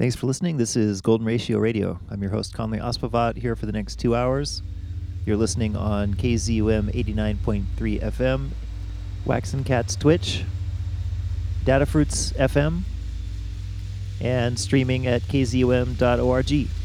Thanks for listening. This is Golden Ratio Radio. I'm your host, Conley Ospavat, here for the next two hours. You're listening on KZUM 89.3 FM, Waxen Cats Twitch, Datafruits FM, and streaming at kzum.org.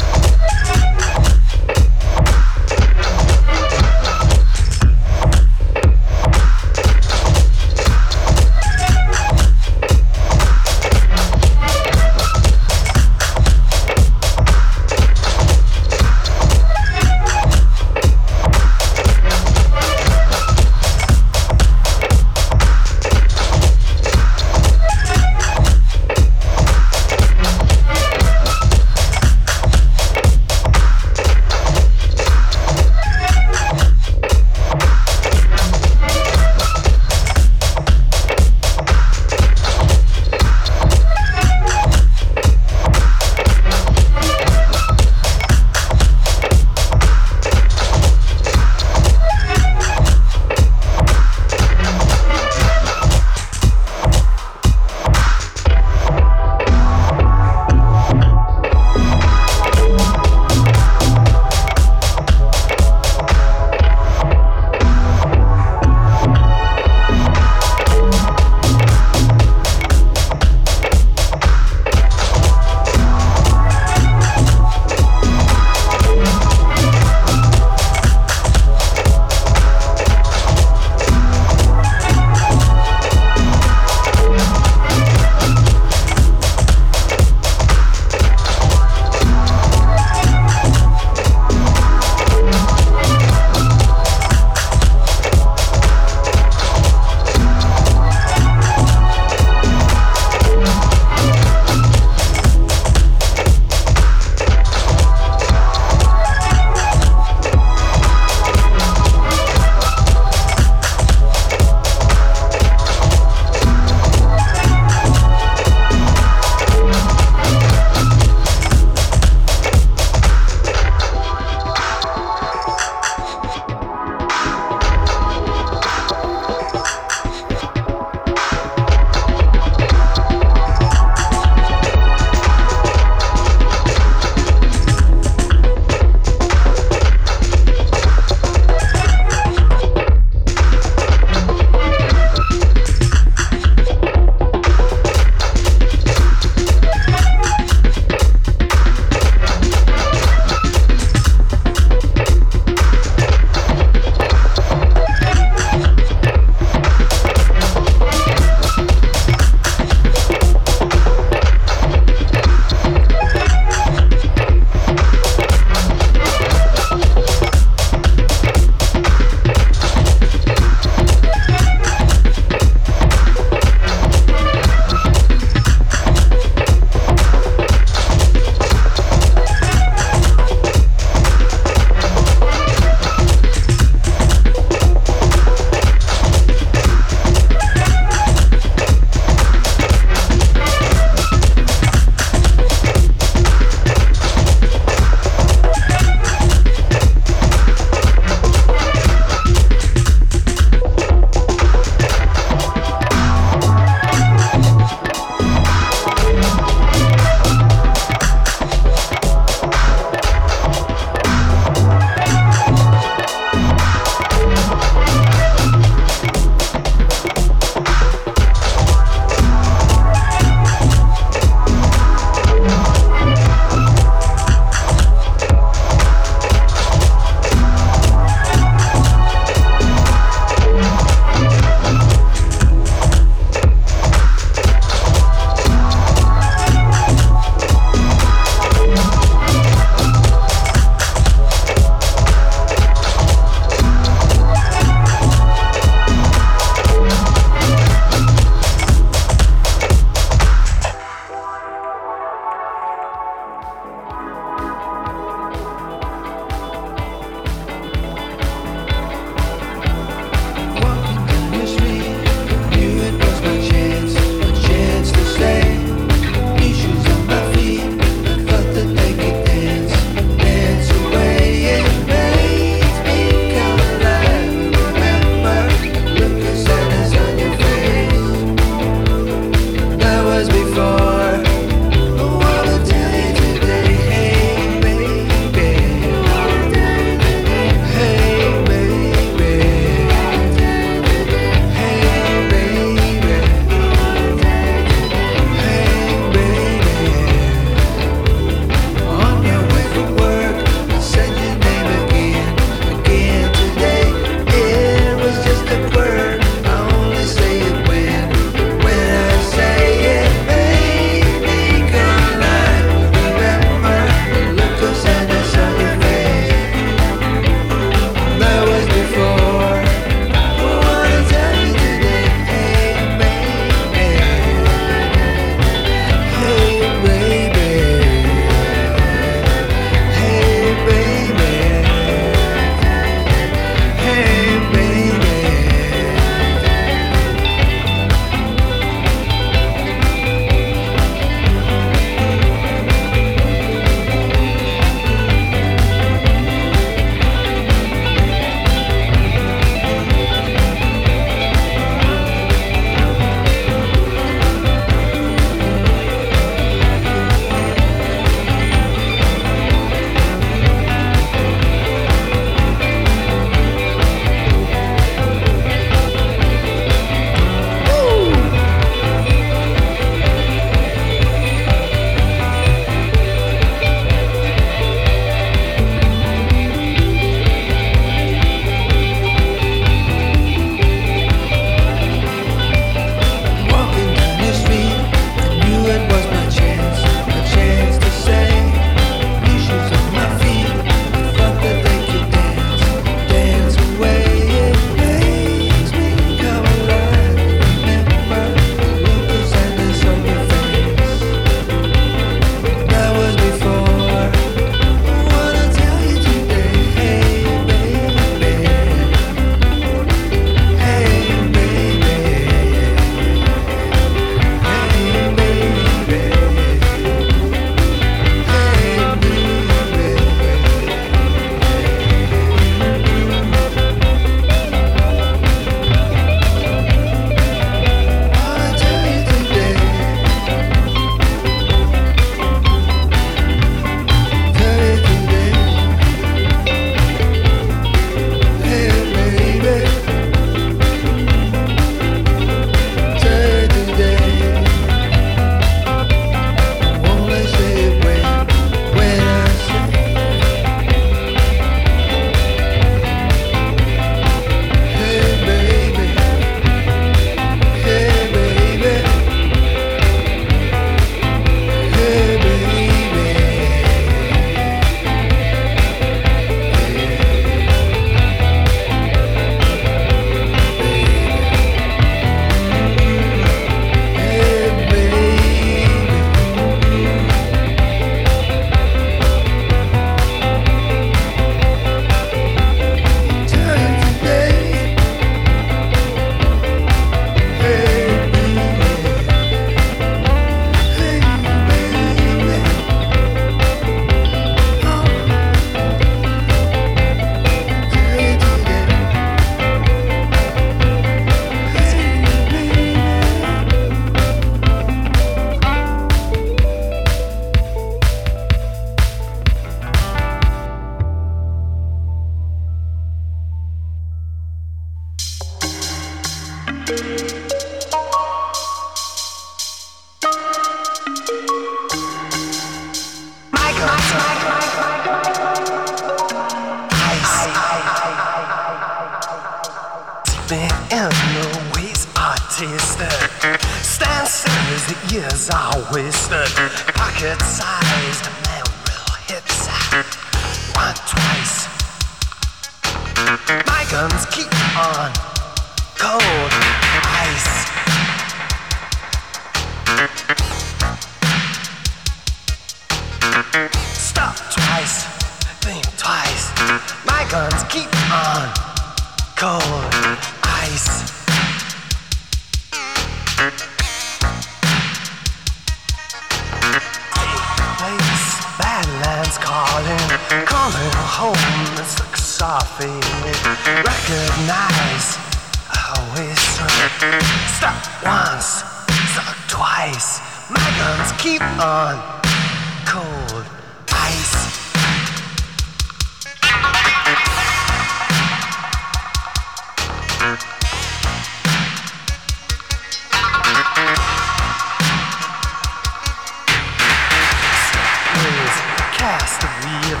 past the wheel.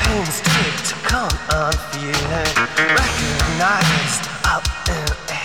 Pains take to come unfeeling, recognized up in air.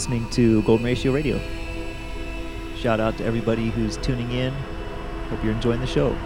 Listening to Golden Ratio Radio. Shout out to everybody who's tuning in. Hope you're enjoying the show.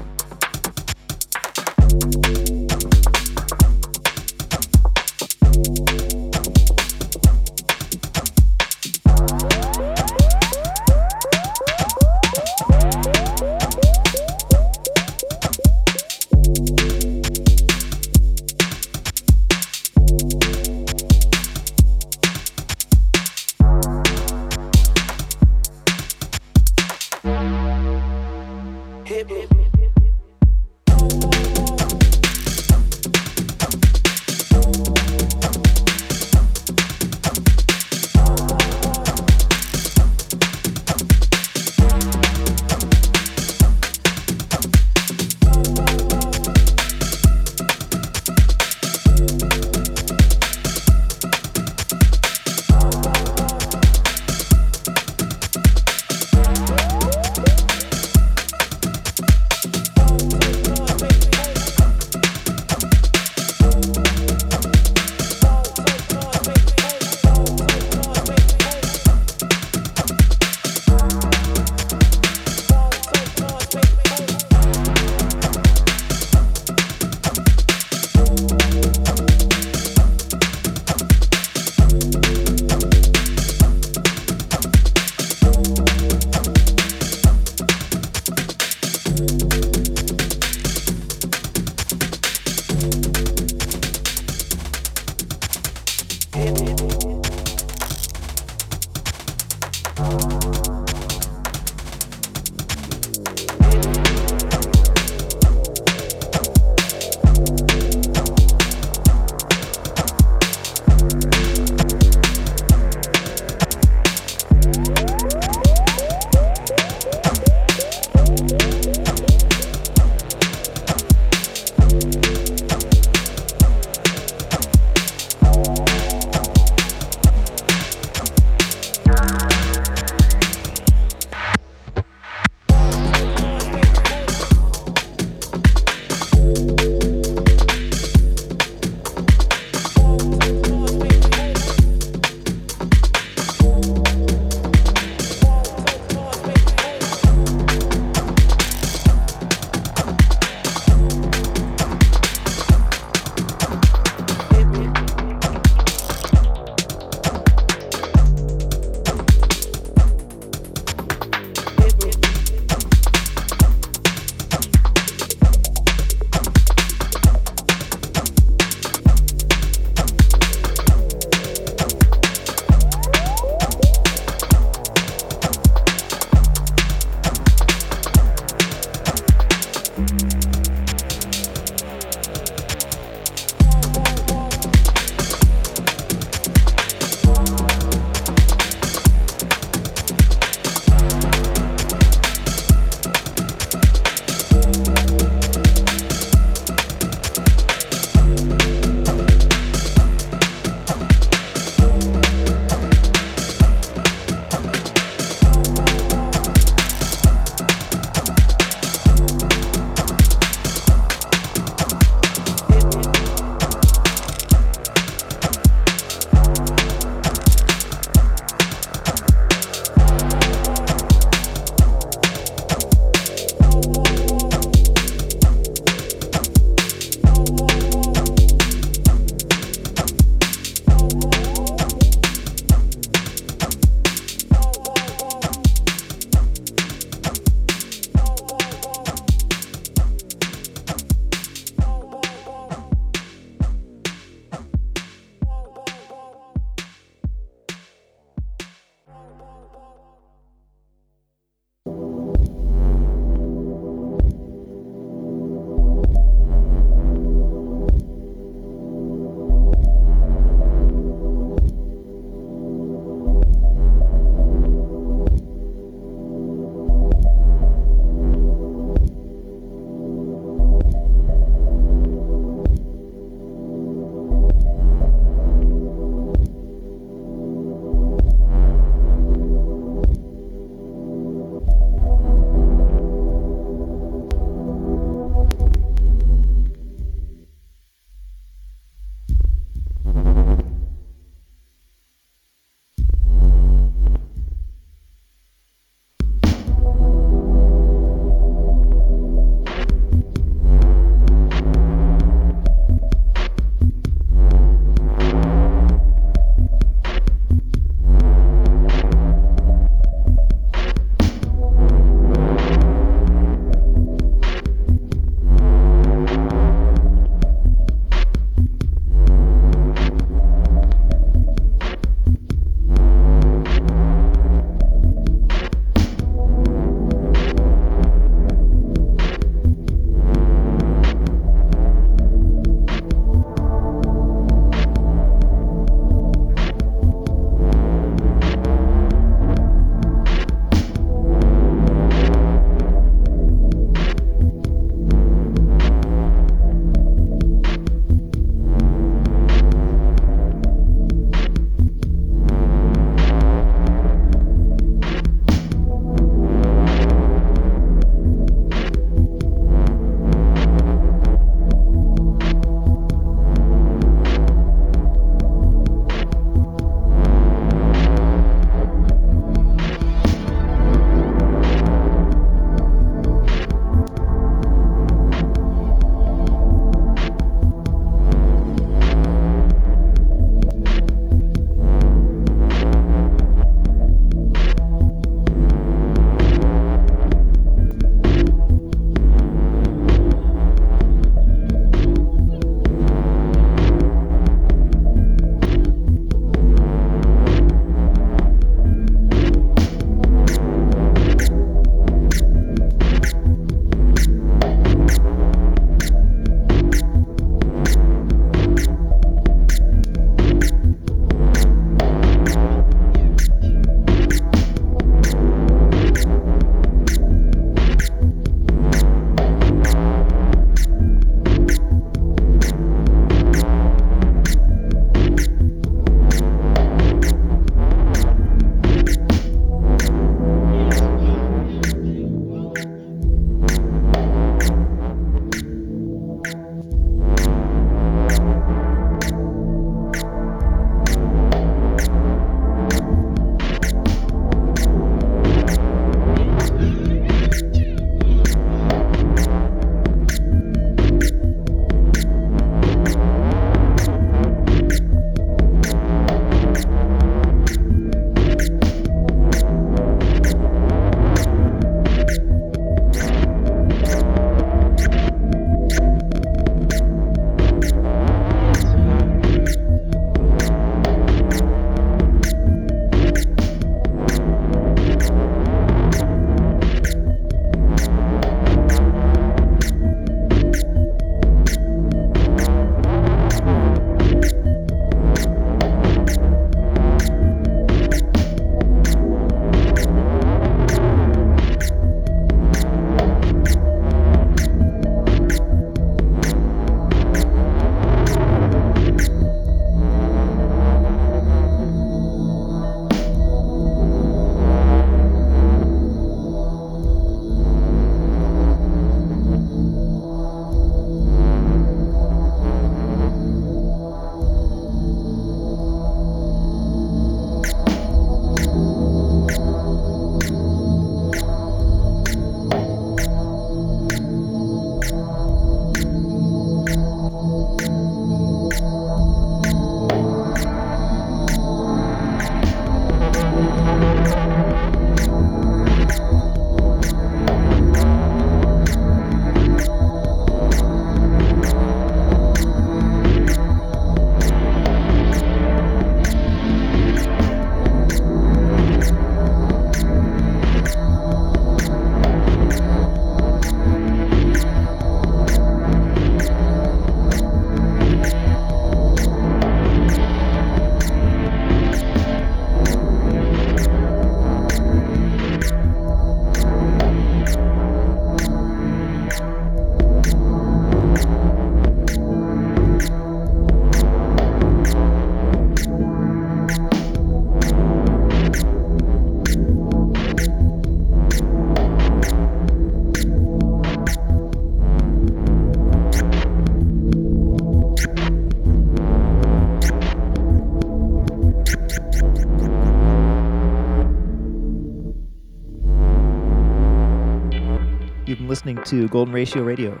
To Golden Ratio Radio,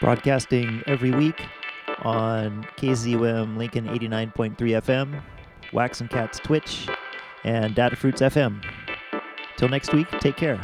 broadcasting every week on KZUM Lincoln 89.3 FM, Wax and Cats Twitch, and Datafruits FM. Till next week, take care.